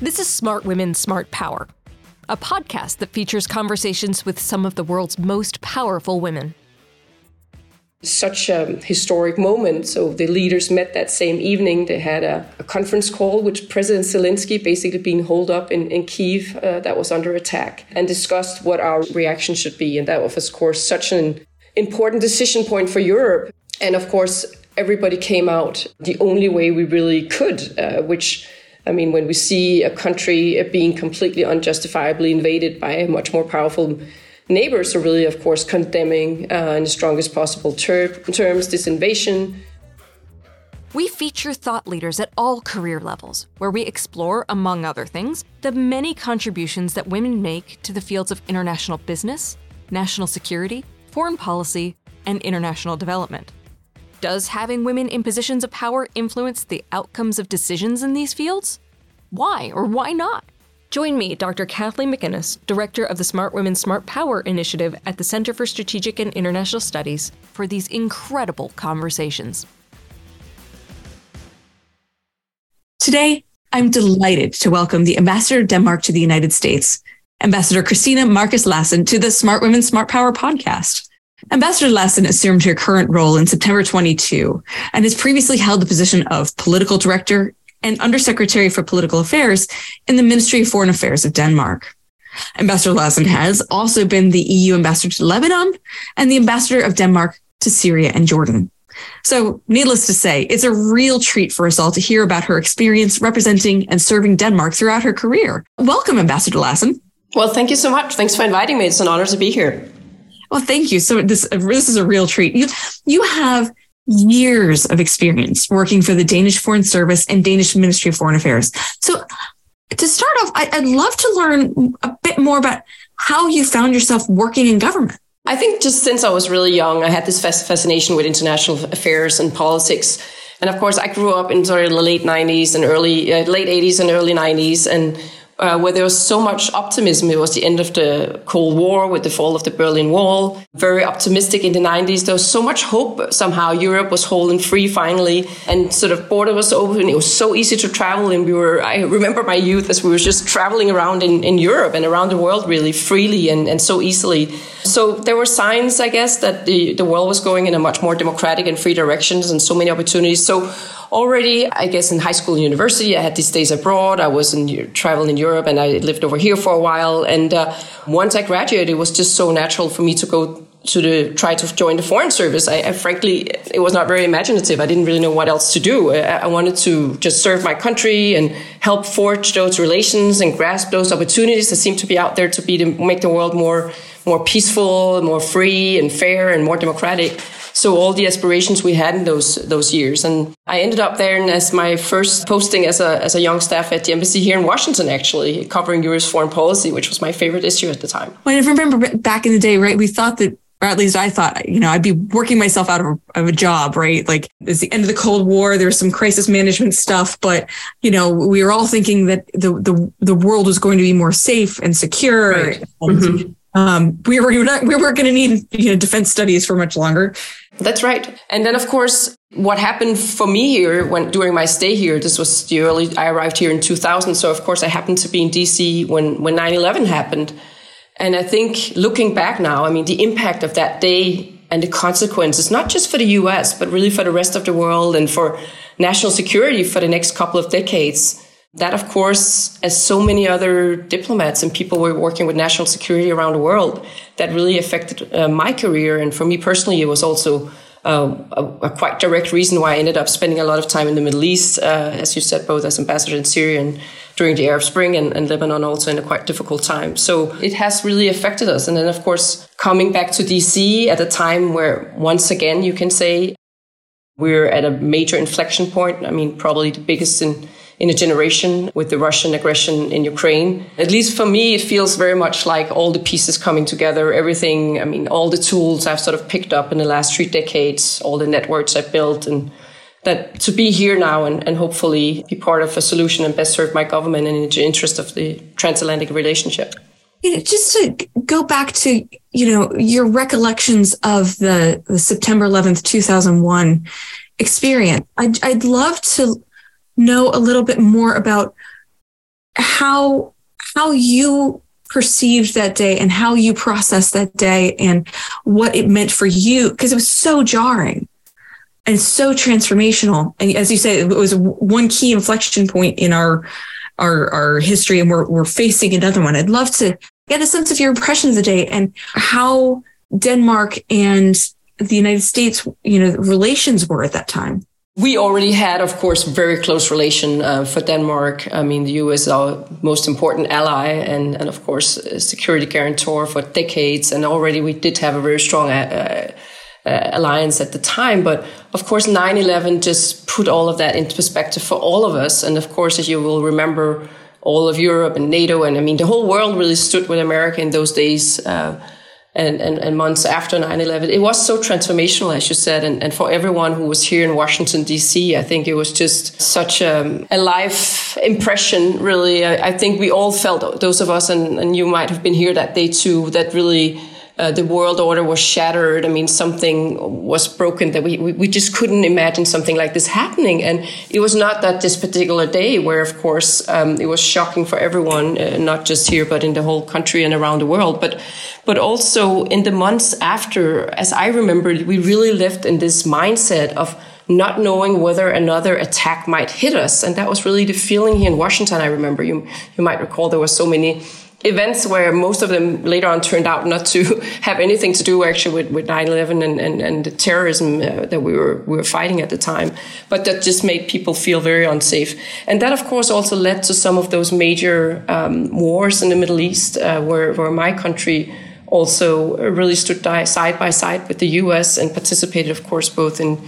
This is Smart Women, Smart Power, a podcast that features conversations with some of the world's most powerful women. Such a historic moment. So the leaders met that same evening. They had a, a conference call with President Zelensky basically being holed up in, in Kiev uh, that was under attack and discussed what our reaction should be. And that was, of course, such an important decision point for Europe. And of course, everybody came out the only way we really could, uh, which I mean, when we see a country being completely unjustifiably invaded by a much more powerful neighbors are really, of course, condemning uh, in the strongest possible ter- terms this invasion. We feature thought leaders at all career levels, where we explore, among other things, the many contributions that women make to the fields of international business, national security, foreign policy, and international development. Does having women in positions of power influence the outcomes of decisions in these fields? Why or why not? Join me, Dr. Kathleen McInnis, Director of the Smart Women Smart Power Initiative at the Center for Strategic and International Studies, for these incredible conversations. Today, I'm delighted to welcome the Ambassador of Denmark to the United States, Ambassador Christina Markus Lassen, to the Smart Women Smart Power podcast. Ambassador Lassen assumed her current role in September 22 and has previously held the position of political director and undersecretary for political affairs in the Ministry of Foreign Affairs of Denmark. Ambassador Lassen has also been the EU ambassador to Lebanon and the ambassador of Denmark to Syria and Jordan. So, needless to say, it's a real treat for us all to hear about her experience representing and serving Denmark throughout her career. Welcome, Ambassador Lassen. Well, thank you so much. Thanks for inviting me. It's an honor to be here. Well, thank you. So this this is a real treat. You you have years of experience working for the Danish Foreign Service and Danish Ministry of Foreign Affairs. So to start off, I, would love to learn a bit more about how you found yourself working in government. I think just since I was really young, I had this fascination with international affairs and politics. And of course, I grew up in sort of the late 90s and early, uh, late 80s and early 90s. And uh, where there was so much optimism. It was the end of the Cold War with the fall of the Berlin Wall. Very optimistic in the 90s. There was so much hope. Somehow Europe was whole and free finally, and sort of border was open. It was so easy to travel, and we were. I remember my youth as we were just traveling around in, in Europe and around the world really freely and, and so easily. So there were signs, I guess, that the the world was going in a much more democratic and free directions, and so many opportunities. So already, I guess, in high school and university, I had these days abroad. I was in traveling in Europe and I lived over here for a while. And uh, once I graduated, it was just so natural for me to go to the try to join the foreign service. I, I, frankly, it was not very imaginative. I didn't really know what else to do. I, I, wanted to just serve my country and help forge those relations and grasp those opportunities that seem to be out there to be to make the world more more peaceful, more free and fair and more democratic. So all the aspirations we had in those those years, and I ended up there as my first posting as a as a young staff at the embassy here in Washington, actually covering U.S. foreign policy, which was my favorite issue at the time. Well, I remember back in the day, right? We thought that or at least I thought, you know, I'd be working myself out of a, of a job, right? Like it's the end of the Cold War. There was some crisis management stuff, but you know, we were all thinking that the the the world was going to be more safe and secure. Right. And, mm-hmm um, we were not, we weren't going to need you know defense studies for much longer. That's right. And then of course, what happened for me here when during my stay here, this was the early. I arrived here in 2000, so of course I happened to be in DC when when 9/11 happened. And I think looking back now, I mean, the impact of that day and the consequences, not just for the US, but really for the rest of the world and for national security for the next couple of decades that, of course, as so many other diplomats and people were working with national security around the world, that really affected uh, my career. And for me personally, it was also uh, a, a, quite direct reason why I ended up spending a lot of time in the Middle East, uh, as you said, both as ambassador in Syria and during the Arab Spring and, and, Lebanon also in a quite difficult time. So it has really affected us. And then, of course, coming back to DC at a time where, once again, you can say we're at a major inflection point. I mean, probably the biggest in in a generation with the Russian aggression in Ukraine. At least for me, it feels very much like all the pieces coming together, everything, I mean, all the tools I've sort of picked up in the last three decades, all the networks I've built and that to be here now and, and hopefully be part of a solution and best serve my government and in the interest of the transatlantic relationship. You know, just to go back to, you know, your recollections of the, the September 11th, 2001 experience, I'd, I'd love to know a little bit more about how how you perceived that day and how you processed that day and what it meant for you because it was so jarring and so transformational. And as you said it was one key inflection point in our our our history and we're, we're facing another one. I'd love to get a sense of your impressions of the day and how denmark and the united states you know relations were at that time we already had, of course, very close relation uh, for Denmark. I mean, the U.S. is our most important ally, and, and of course, security guarantor for decades. And already we did have a very strong uh, uh, alliance at the time. But of course, 9/11 just put all of that into perspective for all of us. And of course, as you will remember, all of Europe and NATO, and I mean, the whole world really stood with America in those days. And, and, and months after 9-11 it was so transformational as you said and, and for everyone who was here in washington d.c i think it was just such a, a life impression really. I, I, think we all felt those of us and, and you might have been here that day too that really uh, the world order was shattered. I mean, something was broken that we, we, we, just couldn't imagine something like this happening. And it was not that this particular day where, of course, um, it was shocking for everyone, uh, not just here, but in the whole country and around the world. But, but also in the months after, as I remember, we really lived in this mindset of not knowing whether another attack might hit us. And that was really the feeling here in Washington. I remember you, you might recall there were so many events where most of them later on turned out not to have anything to do actually with, with 9-11 and, and, and the terrorism uh, that we were, we were fighting at the time. But that just made people feel very unsafe. And that, of course, also led to some of those major um, wars in the Middle East uh, where, where my country also really stood side by side with the U.S. and participated, of course, both in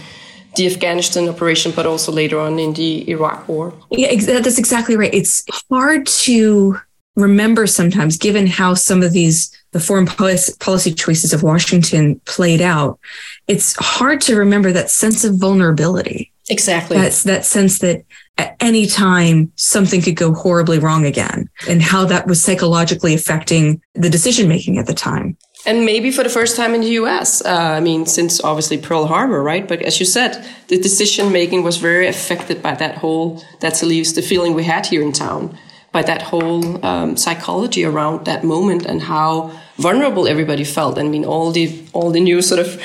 the Afghanistan operation, but also later on in the Iraq war. Yeah, that's exactly right. It's hard to remember sometimes, given how some of these the foreign policy choices of Washington played out, it's hard to remember that sense of vulnerability. Exactly. That's that sense that at any time something could go horribly wrong again, and how that was psychologically affecting the decision making at the time. And maybe for the first time in the US, uh, I mean, since obviously Pearl Harbor, right? But as you said, the decision making was very affected by that whole, that's at least the feeling we had here in town by that whole um, psychology around that moment and how vulnerable everybody felt. I mean, all the all the new sort of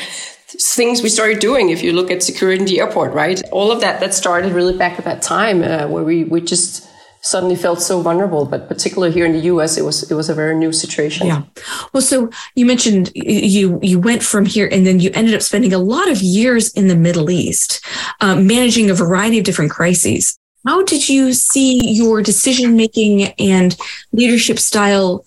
things we started doing. If you look at security in the airport, right, all of that that started really back at that time uh, where we we just suddenly felt so vulnerable but particularly here in the US it was it was a very new situation yeah well so you mentioned you you went from here and then you ended up spending a lot of years in the Middle East um, managing a variety of different crises how did you see your decision making and leadership style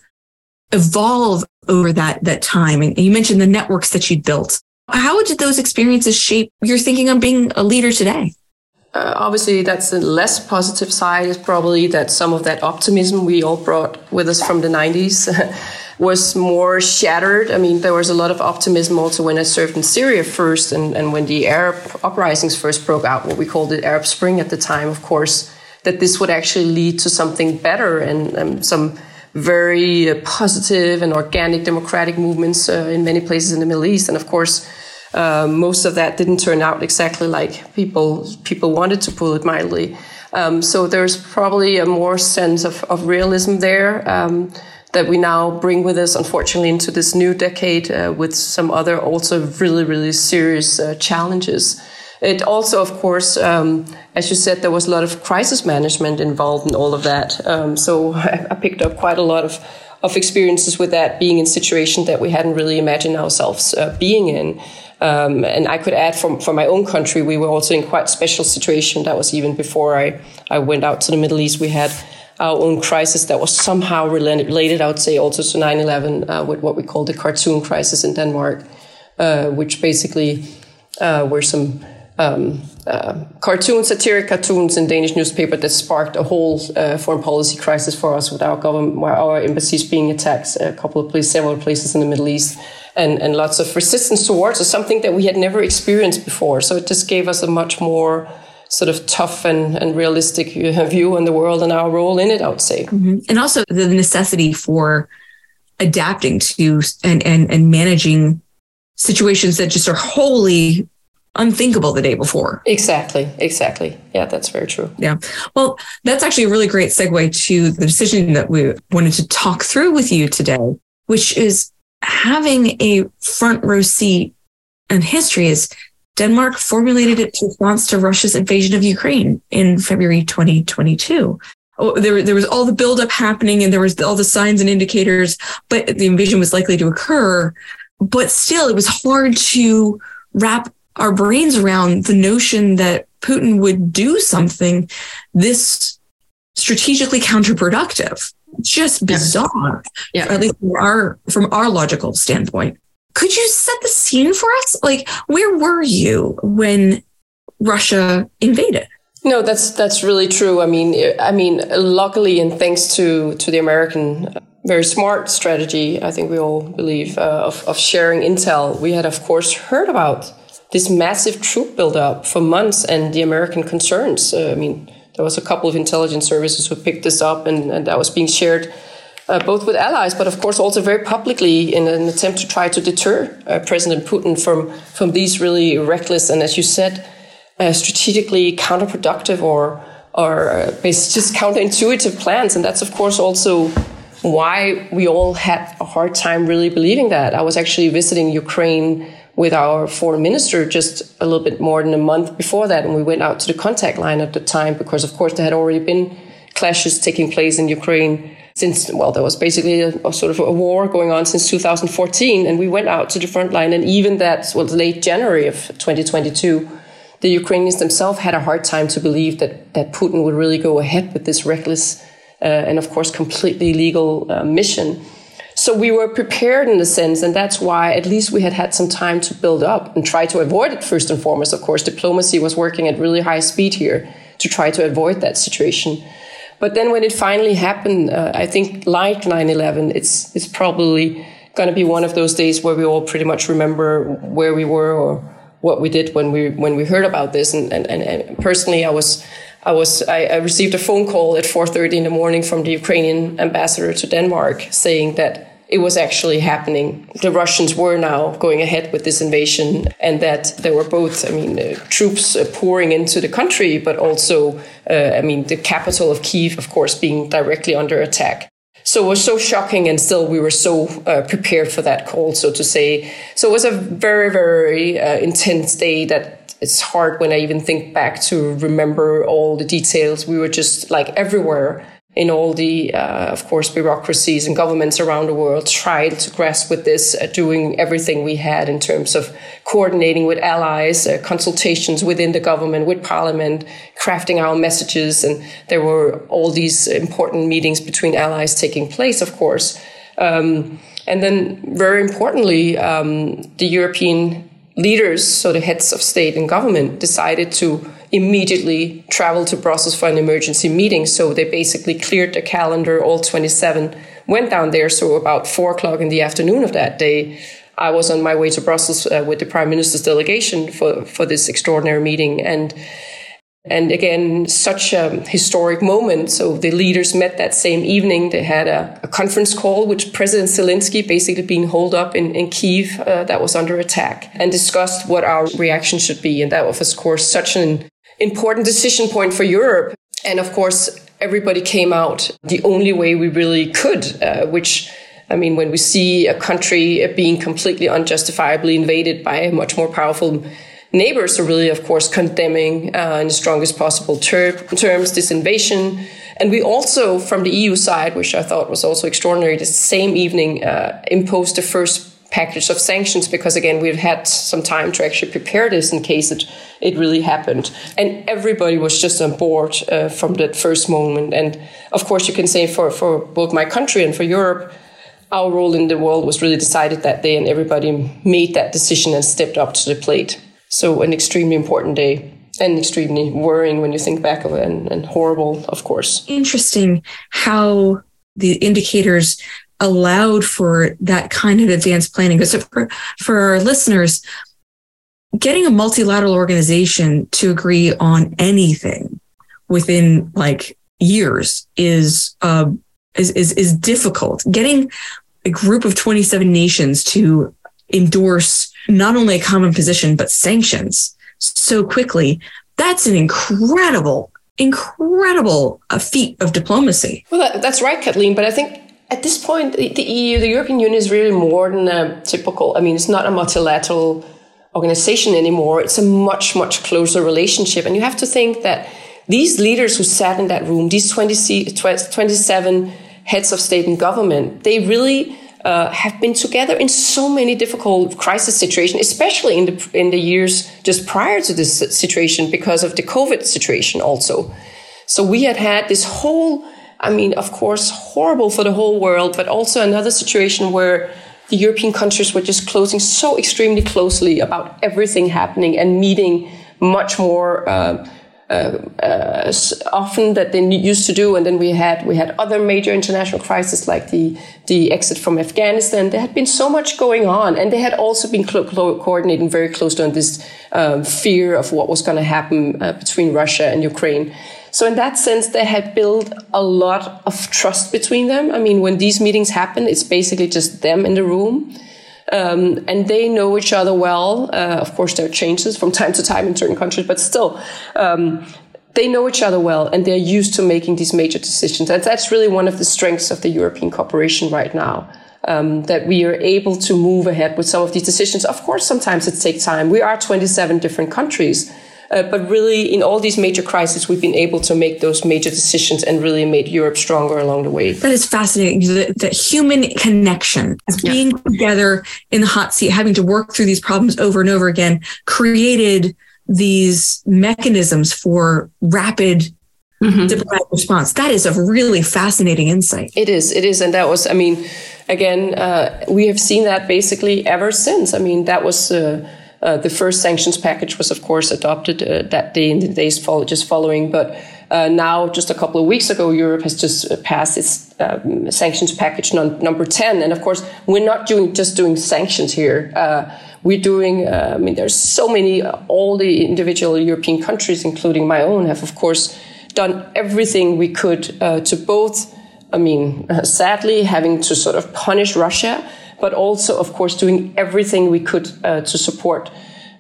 evolve over that that time? And you mentioned the networks that you'd built. How did those experiences shape your thinking on being a leader today? Uh, obviously, that's the less positive side. Is probably that some of that optimism we all brought with us from the '90s was more shattered. I mean, there was a lot of optimism also when I served in Syria first, and, and when the Arab uprisings first broke out, what we called the Arab Spring at the time, of course, that this would actually lead to something better and um, some very uh, positive and organic democratic movements uh, in many places in the Middle East. And of course, uh, most of that didn't turn out exactly like people people wanted to put it mildly. Um, so there's probably a more sense of, of realism there. Um, that we now bring with us, unfortunately, into this new decade uh, with some other also really, really serious uh, challenges. It also, of course, um, as you said, there was a lot of crisis management involved in all of that. Um, so I, picked up quite a lot of, of experiences with that, being in situations that we hadn't really imagined ourselves uh, being in. Um, and I could add from, from my own country, we were also in quite special situation. That was even before I, I went out to the Middle East. We had our own crisis that was somehow related, I would say, also to 9 11 uh, with what we call the cartoon crisis in Denmark, uh, which basically uh, were some um, uh, cartoons, satiric cartoons in Danish newspaper that sparked a whole uh, foreign policy crisis for us with our government, our embassies being attacked, a couple of places, several places in the Middle East. And, and lots of resistance towards us, something that we had never experienced before. So it just gave us a much more sort of tough and, and realistic view on the world and our role in it, I would say. Mm-hmm. And also the necessity for adapting to and, and, and managing situations that just are wholly unthinkable the day before. Exactly, exactly. Yeah, that's very true. Yeah. Well, that's actually a really great segue to the decision that we wanted to talk through with you today, which is having a front row seat in history is Denmark formulated its response to Russia's invasion of Ukraine in February 2022. Oh, there, there was all the buildup happening and there was all the signs and indicators, but the invasion was likely to occur. But still, it was hard to wrap our brains around the notion that Putin would do something this strategically counterproductive. Just bizarre. Yeah. At least from our from our logical standpoint. Could you set the scene for us? Like, where were you when Russia invaded? No, that's that's really true. I mean, I mean, luckily and thanks to to the American very smart strategy, I think we all believe uh, of of sharing intel. We had, of course, heard about this massive troop buildup for months and the American concerns. Uh, I mean, there was a couple of intelligence services who picked this up, and, and that was being shared uh, both with allies, but of course also very publicly in an attempt to try to deter uh, President Putin from from these really reckless and, as you said, uh, strategically counterproductive or or uh, just counterintuitive plans. And that's of course also why we all had a hard time really believing that. I was actually visiting Ukraine with our foreign minister just a little bit more than a month before that, and we went out to the contact line at the time because, of course, there had already been clashes taking place in Ukraine since well there was basically a, a, sort of a war going on since 2014 and we went out to the front line and even that well late January of 2022 the Ukrainians themselves had a hard time to believe that that Putin would really go ahead with this reckless uh, and of course completely legal uh, mission so we were prepared in a sense, and that's why at least we had had some time to build up and try to avoid it first and foremost. Of course, diplomacy was working at really high speed here to try to avoid that situation. But then when it finally happened, uh, I think like 9-11, it's, it's probably going to be one of those days where we all pretty much remember where we were or what we did when we, when we heard about this. And, and, and personally, I was, I was, I, I received a phone call at 4.30 in the morning from the Ukrainian ambassador to Denmark saying that it was actually happening. The Russians were now going ahead with this invasion, and that there were both, I mean, uh, troops uh, pouring into the country, but also, uh, I mean, the capital of Kiev, of course, being directly under attack. So it was so shocking, and still we were so uh, prepared for that call, so to say. So it was a very, very uh, intense day that it's hard when I even think back to remember all the details. We were just like everywhere in all the, uh, of course, bureaucracies and governments around the world tried to grasp with this, uh, doing everything we had in terms of coordinating with allies, uh, consultations within the government, with parliament, crafting our messages. And there were all these important meetings between allies taking place, of course. Um, and then, very importantly, um, the European leaders, so the heads of state and government, decided to immediately traveled to Brussels for an emergency meeting. So they basically cleared the calendar, all 27 went down there. So about four o'clock in the afternoon of that day, I was on my way to Brussels uh, with the prime minister's delegation for, for this extraordinary meeting. And and again, such a historic moment. So the leaders met that same evening. They had a, a conference call with President Zelensky basically being holed up in, in Kiev uh, that was under attack and discussed what our reaction should be. And that was, of course, such an important decision point for Europe. And of course, everybody came out the only way we really could, uh, which I mean, when we see a country being completely unjustifiably invaded by a much more powerful neighbors are really, of course, condemning uh, in the strongest possible ter- terms this invasion. And we also, from the EU side, which I thought was also extraordinary, the same evening uh, imposed the first package of sanctions because again we've had some time to actually prepare this in case it it really happened. And everybody was just on board uh, from that first moment. And of course you can say for for both my country and for Europe our role in the world was really decided that day and everybody made that decision and stepped up to the plate. So an extremely important day and extremely worrying when you think back of it and, and horrible of course. Interesting how the indicators allowed for that kind of advanced planning. Because for, for our listeners, getting a multilateral organization to agree on anything within like years is uh, is, is is difficult. Getting a group of 27 nations to endorse not only a common position but sanctions so quickly. That's an incredible, incredible uh, feat of diplomacy. Well, that, that's right, Kathleen. But I think at this point, the, EU, the European Union is really more than a typical, I mean, it's not a multilateral organization anymore. It's a much, much closer relationship. And you have to think that these leaders who sat in that room, these 20, 27 heads of state and government, they really uh, have been together in so many difficult crisis situations, especially in the in the years just prior to this situation because of the COVID situation also. So we had had this whole, I mean, of course, horrible for the whole world, but also another situation where the European countries were just closing so extremely closely about everything happening and meeting much more. Uh, uh, uh, often that they used to do. And then we had we had other major international crises like the the exit from Afghanistan. There had been so much going on, and they had also been coordinating very closely on this um, fear of what was going to happen uh, between Russia and Ukraine. So in that sense, they had built a lot of trust between them. I mean, when these meetings happen, it's basically just them in the room. Um, and they know each other well. Uh, of course, there are changes from time to time in certain countries, but still, um, they know each other well and they're used to making these major decisions. And that's really one of the strengths of the European cooperation right now. Um, that we are able to move ahead with some of these decisions. Of course, sometimes it takes time. We are 27 different countries. Uh, but really, in all these major crises, we've been able to make those major decisions and really made Europe stronger along the way. That is fascinating. The, the human connection being yeah. together in the hot seat, having to work through these problems over and over again, created these mechanisms for rapid mm-hmm. diplomatic response. That is a really fascinating insight. It is. It is. And that was, I mean, again, uh, we have seen that basically ever since. I mean, that was. Uh, uh, the first sanctions package was, of course, adopted uh, that day and the days follow, just following. But uh, now, just a couple of weeks ago, Europe has just uh, passed its um, sanctions package non- number 10. And of course, we're not doing just doing sanctions here. Uh, we're doing, uh, I mean, there's so many, all the individual European countries, including my own, have, of course, done everything we could to both, I mean, sadly, having to sort of punish Russia but also, of course, doing everything we could uh, to support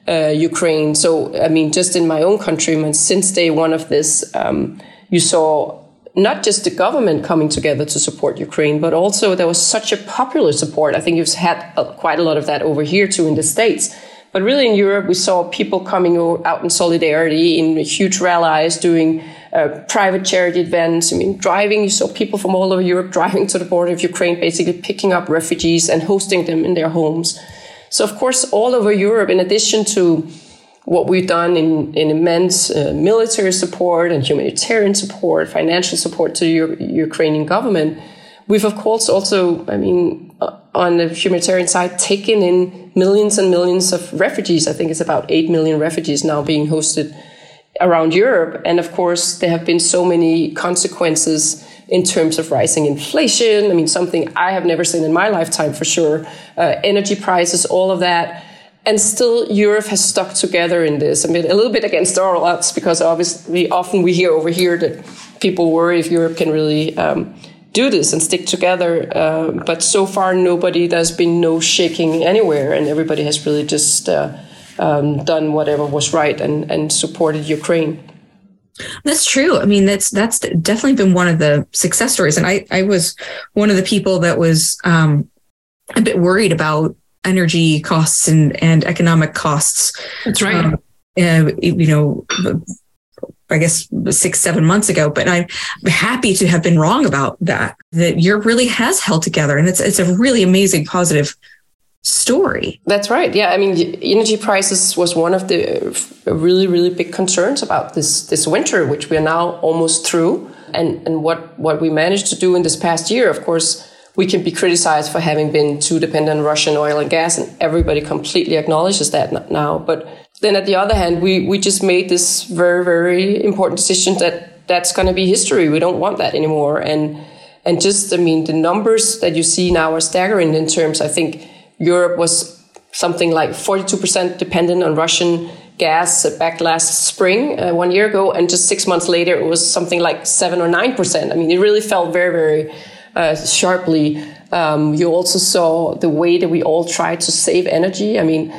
uh, Ukraine. So, I mean, just in my own country, since day one of this, um, you saw not just the government coming together to support Ukraine, but also there was such a popular support. I think you've had quite a lot of that over here too in the States. But really in Europe, we saw people coming out in solidarity in huge rallies, doing uh, private charity events. I mean, driving, you saw people from all over Europe driving to the border of Ukraine, basically picking up refugees and hosting them in their homes. So, of course, all over Europe, in addition to what we've done in, in immense uh, military support and humanitarian support, financial support to the Ukrainian government, we've of course also, I mean, uh, on the humanitarian side, taken in millions and millions of refugees. I think it's about 8 million refugees now being hosted around Europe. And of course, there have been so many consequences in terms of rising inflation. I mean, something I have never seen in my lifetime for sure. Uh, energy prices, all of that. And still, Europe has stuck together in this. I mean, a little bit against our odds because obviously, often we hear over here that people worry if Europe can really um, do this and stick together. Uh, but so far, nobody, there's been no shaking anywhere, and everybody has really just uh, um, done whatever was right and, and supported Ukraine. That's true. I mean, that's that's definitely been one of the success stories. And I, I was one of the people that was um, a bit worried about energy costs and, and economic costs. That's right. Um, uh, you know, I guess six, seven months ago, but I'm happy to have been wrong about that, that Europe really has held together. And it's, it's a really amazing positive story. That's right. Yeah, I mean, energy prices was one of the really, really big concerns about this this winter, which we are now almost through. And and what what we managed to do in this past year, of course, we can be criticized for having been too dependent on Russian oil and gas, and everybody completely acknowledges that now. But then, at the other hand, we we just made this very, very important decision that that's going to be history. We don't want that anymore. And and just, I mean, the numbers that you see now are staggering in terms. I think Europe was something like 42% dependent on Russian gas back last spring, uh, one year ago, and just six months later, it was something like seven or nine percent. I mean, it really fell very, very uh, sharply. Um, you also saw the way that we all tried to save energy. I mean,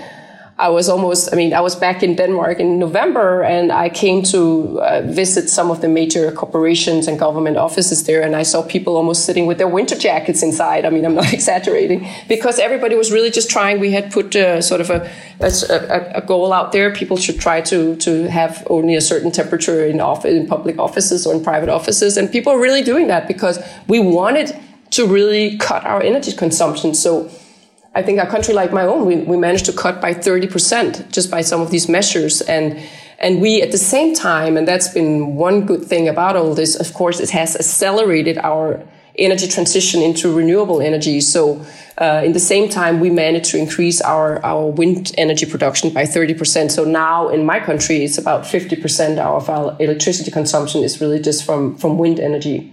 I was almost, I mean, I was back in Denmark in November and I came to uh, visit some of the major corporations and government offices there. And I saw people almost sitting with their winter jackets inside. I mean, I'm not exaggerating because everybody was really just trying. We had put uh, sort of a, a, a, goal out there. People should try to, to have only a certain temperature in, office, in public offices or in private offices. And people are really doing that because we wanted to really cut our energy consumption. So I think a country like my own, we, we managed to cut by 30% just by some of these measures. And, and we, at the same time, and that's been one good thing about all this, of course, it has accelerated our energy transition into renewable energy. So, uh, in the same time, we managed to increase our, our wind energy production by 30%. So now in my country, it's about 50% of our electricity consumption is really just from, from wind energy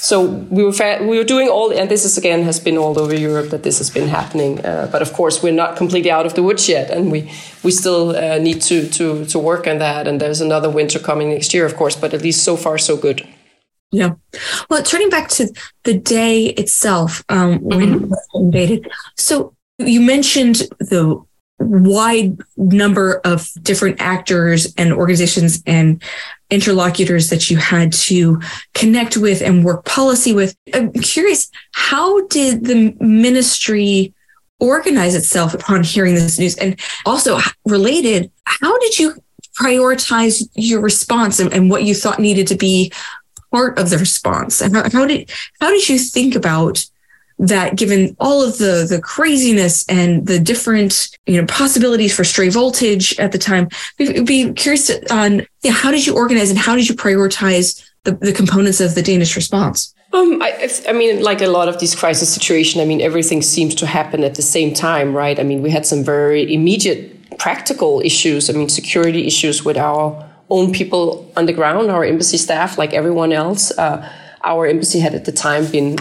so we were fa- we were doing all, and this is again has been all over Europe that this has been happening. Uh, but of course, we're not completely out of the woods yet, and we we still uh, need to to to work on that. And there's another winter coming next year, of course. But at least so far, so good. Yeah. Well, turning back to the day itself um, when mm-hmm. invaded. So you mentioned the wide number of different actors and organizations and interlocutors that you had to connect with and work policy with. I'm curious, how did the ministry organize itself upon hearing this news? And also related, how did you prioritize your response and, and what you thought needed to be part of the response? And how, how did how did you think about that given all of the the craziness and the different you know possibilities for stray voltage at the time we'd be curious on yeah, how did you organize and how did you prioritize the, the components of the danish response um, I, I, mean, like a lot of these crisis situations, I mean, everything seems to happen at the same time, right? I mean, we had some very immediate practical issues. I mean, security issues with our own people on the ground, our embassy staff, like everyone else. Uh, our embassy had at the time been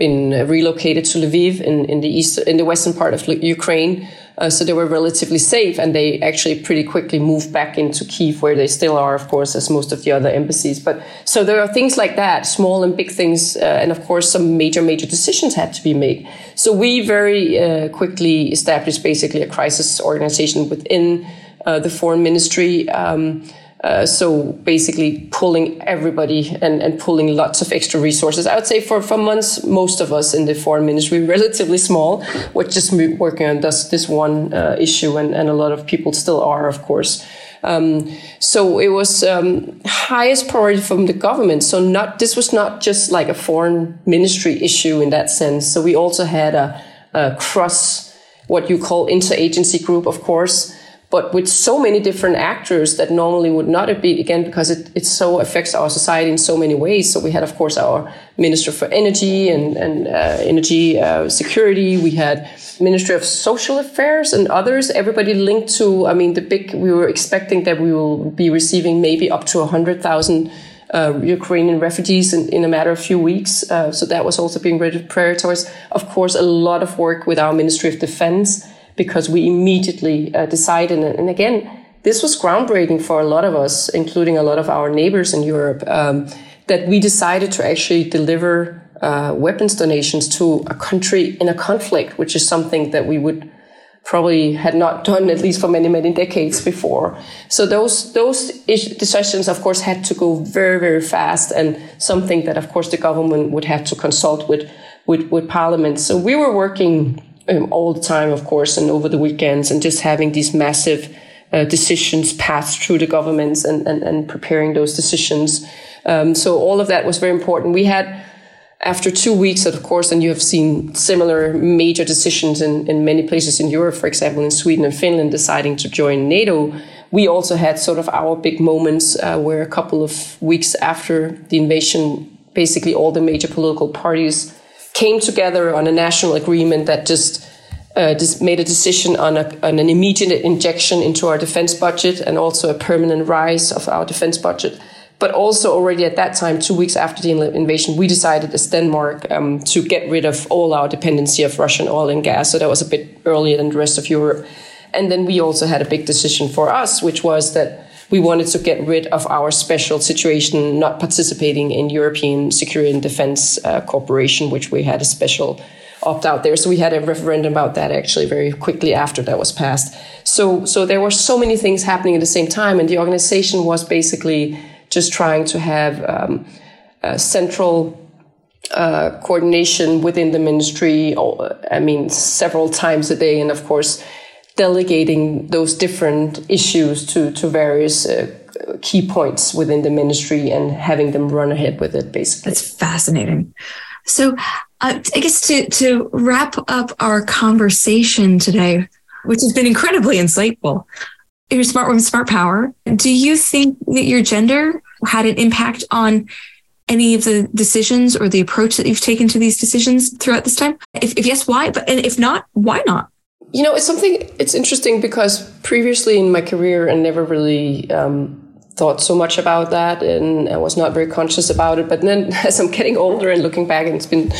been relocated to Lviv in, in the east, in the western part of Ukraine. Uh, so they were relatively safe, and they actually pretty quickly moved back into Kiev, where they still are, of course, as most of the other embassies. But so there are things like that, small and big things, uh, and of course, some major, major decisions had to be made. So we very uh, quickly established basically a crisis organization within uh, the foreign ministry. Um, uh, so basically pulling everybody and, and pulling lots of extra resources. I would say for, for months, most of us in the foreign ministry, relatively small, were just working on this, this one uh, issue and, and a lot of people still are, of course. Um, so it was um, highest priority from the government. So not this was not just like a foreign ministry issue in that sense. So we also had a, a cross what you call interagency group, of course, but with so many different actors that normally would not be again because it, it so affects our society in so many ways so we had of course our minister for energy and, and uh, energy uh, security we had ministry of social affairs and others everybody linked to i mean the big we were expecting that we will be receiving maybe up to 100000 uh, Ukrainian refugees in, in a matter of few weeks. Uh, so that was also being prioritized. Of course, a lot of work with our Ministry of Defense because we immediately uh, decided. And again, this was groundbreaking for a lot of us, including a lot of our neighbors in Europe, um, that we decided to actually deliver uh, weapons donations to a country in a conflict, which is something that we would probably had not done at least for many many decades before. So those those decisions, of course, had to go very very fast, and something that, of course, the government would have to consult with with, with Parliament. So we were working um, all the time, of course, and over the weekends, and just having these massive uh, decisions passed through the governments and, and, and preparing those decisions. Um, so all of that was very important. We had, after two weeks, of course, and you have seen similar major decisions in, in many places in Europe, for example, in Sweden and Finland, deciding to join NATO. We also had sort of our big moments uh, where a couple of weeks after the invasion, basically all the major political parties came together on a national agreement that just uh, just made a decision on, a, on, an immediate injection into our defense budget and also a permanent rise of our defense budget. But also already at that time, two weeks after the invasion, we decided as Denmark um, to get rid of all our dependency of Russian oil and gas. So that was a bit earlier than the rest of Europe. And then we also had a big decision for us, which was that we wanted to get rid of our special situation, not participating in European Security and Defense uh, Cooperation, which we had a special opt out there. So we had a referendum about that actually very quickly after that was passed. So, so there were so many things happening at the same time, and the organization was basically just trying to have um, central uh, coordination within the ministry. I mean, several times a day, and of course, delegating those different issues to to various uh, key points within the ministry and having them run ahead with it. Basically, that's fascinating. So, uh, I guess to to wrap up our conversation today, which has been incredibly insightful. Your smart woman, smart power. Do you think that your gender had an impact on any of the decisions or the approach that you've taken to these decisions throughout this time? If, if yes, why? But and if not, why not? You know, it's something. It's interesting because previously in my career, I never really um, thought so much about that, and I was not very conscious about it. But then, as I'm getting older and looking back, and it's been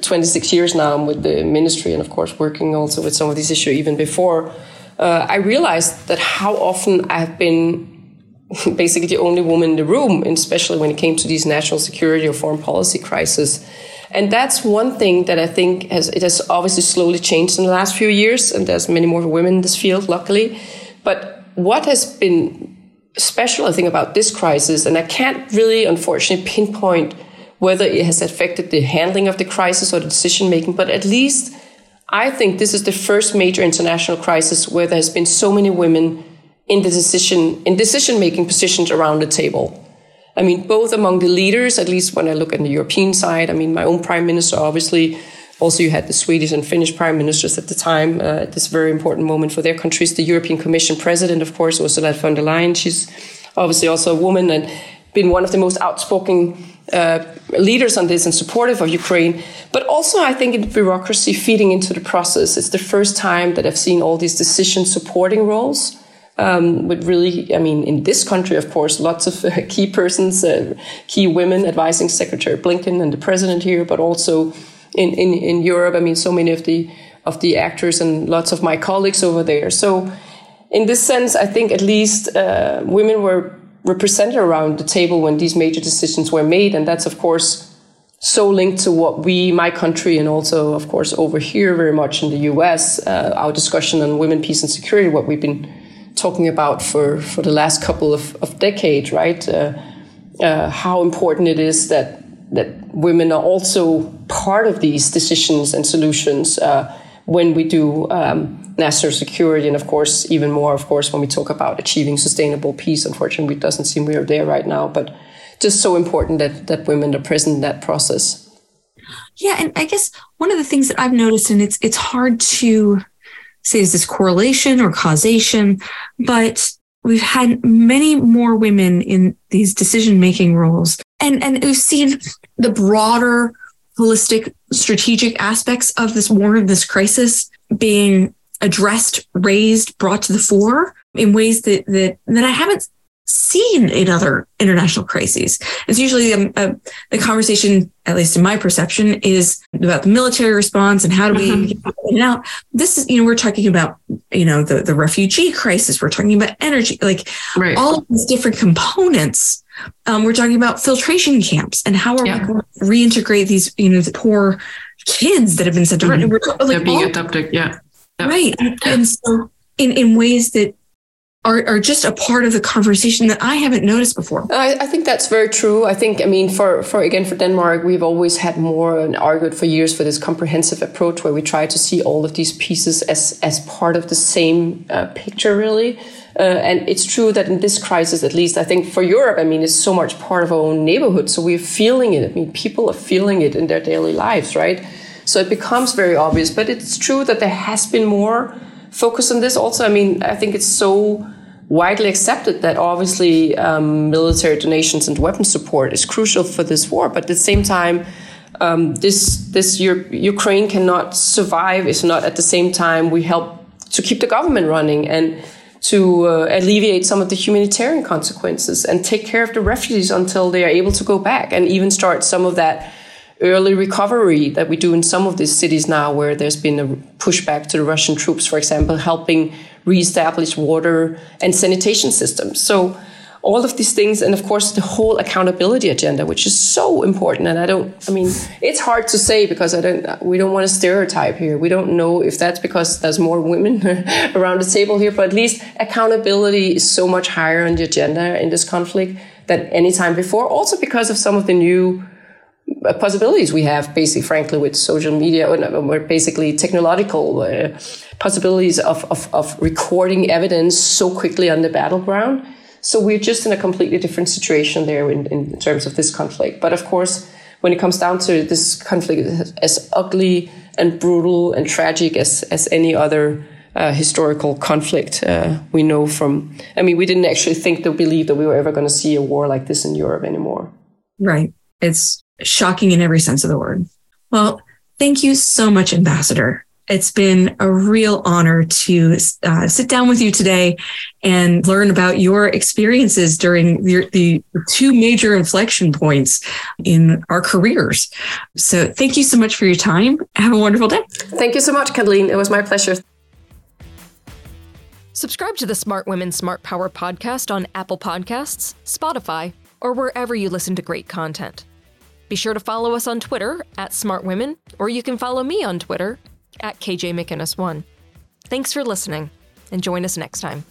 26 years now I'm with the ministry, and of course working also with some of these issues even before. Uh, I realized that how often I've been basically the only woman in the room, especially when it came to these national security or foreign policy crises. And that's one thing that I think has it has obviously slowly changed in the last few years, and there's many more women in this field, luckily. But what has been special, I think, about this crisis, and I can't really, unfortunately, pinpoint whether it has affected the handling of the crisis or the decision making, but at least I think this is the first major international crisis where there has been so many women in the decision in decision making positions around the table. I mean, both among the leaders, at least when I look at the European side. I mean, my own prime minister, obviously. Also, you had the Swedish and Finnish prime ministers at the time uh, at this very important moment for their countries. The European Commission president, of course, Ursula von der Leyen. She's obviously also a woman and been one of the most outspoken uh, leaders on this and supportive of Ukraine. But also, I think in bureaucracy feeding into the process. It's the first time that I've seen all these decision supporting roles um, with really, I mean, in this country, of course, lots of uh, key persons, uh, key women advising Secretary Blinken and the president here, but also in, in, in Europe, I mean, so many of the of the actors and lots of my colleagues over there. So, in this sense, I think at least uh, women were represented around the table when these major decisions were made, and that's of course so linked to what we, my country, and also, of course, over here very much in the US, uh, our discussion on women, peace, and security, what we've been talking about for, for the last couple of, of decades, right? Uh, uh, how important it is that that women are also part of these decisions and solutions uh, when we do um, national security, and of course, even more, of course, when we talk about achieving sustainable peace. Unfortunately, it doesn't seem we are there right now, but just so important that that women are present in that process. Yeah, and I guess one of the things that I've noticed, and it's it's hard to say is this correlation or causation, but we've had many more women in these decision making roles. And and we've seen the broader holistic strategic aspects of this war of this crisis being addressed raised brought to the fore in ways that that that I haven't seen in other international crises. It's usually um, uh, the conversation, at least in my perception, is about the military response and how do we mm-hmm. get in and out. This is, you know, we're talking about, you know, the, the refugee crisis. We're talking about energy, like right. all of these different components. Um, we're talking about filtration camps and how are yeah. we going to reintegrate these, you know, the poor kids that have been sent to mm-hmm. We're like, They're being all, adopted. Yeah. yeah. Right. And, and so in, in ways that are, are just a part of the conversation that I haven't noticed before. I, I, think that's very true. I think, I mean, for, for again, for Denmark, we've always had more and argued for years for this comprehensive approach where we try to see all of these pieces as, as part of the same uh, picture, really. Uh, and it's true that in this crisis, at least, I think for Europe, I mean, it's so much part of our own neighborhood. So we're feeling it. I mean, people are feeling it in their daily lives, right? So it becomes very obvious. But it's true that there has been more focus on this also. I mean, I think it's so widely accepted that obviously um, military donations and weapon support is crucial for this war, but at the same time, um, this this Ukraine cannot survive if not at the same time we help to keep the government running and to uh, alleviate some of the humanitarian consequences and take care of the refugees until they are able to go back and even start some of that early recovery that we do in some of these cities now where there's been a pushback to the Russian troops, for example, helping reestablish water and sanitation systems. So all of these things, and of course, the whole accountability agenda, which is so important. And I don't, I mean, it's hard to say because I don't, we don't want to stereotype here. We don't know if that's because there's more women around the table here, but at least accountability is so much higher on the agenda in this conflict than any time before. Also because of some of the new possibilities we have, basically, frankly, with social media, or basically technological uh, possibilities of, of, of recording evidence so quickly on the battleground so we're just in a completely different situation there in, in terms of this conflict. But of course, when it comes down to this conflict, as ugly and brutal and tragic as, as any other uh, historical conflict uh, we know from. I mean, we didn't actually think to believe that we were ever going to see a war like this in Europe anymore. Right. It's shocking in every sense of the word. Well, thank you so much, Ambassador. It's been a real honor to uh, sit down with you today and learn about your experiences during the, the two major inflection points in our careers. So thank you so much for your time. Have a wonderful day. Thank you so much, Kathleen. It was my pleasure. Subscribe to the Smart Women Smart Power podcast on Apple Podcasts, Spotify, or wherever you listen to great content. Be sure to follow us on Twitter at Smart Women, or you can follow me on Twitter at KJ McInnis1. Thanks for listening, and join us next time.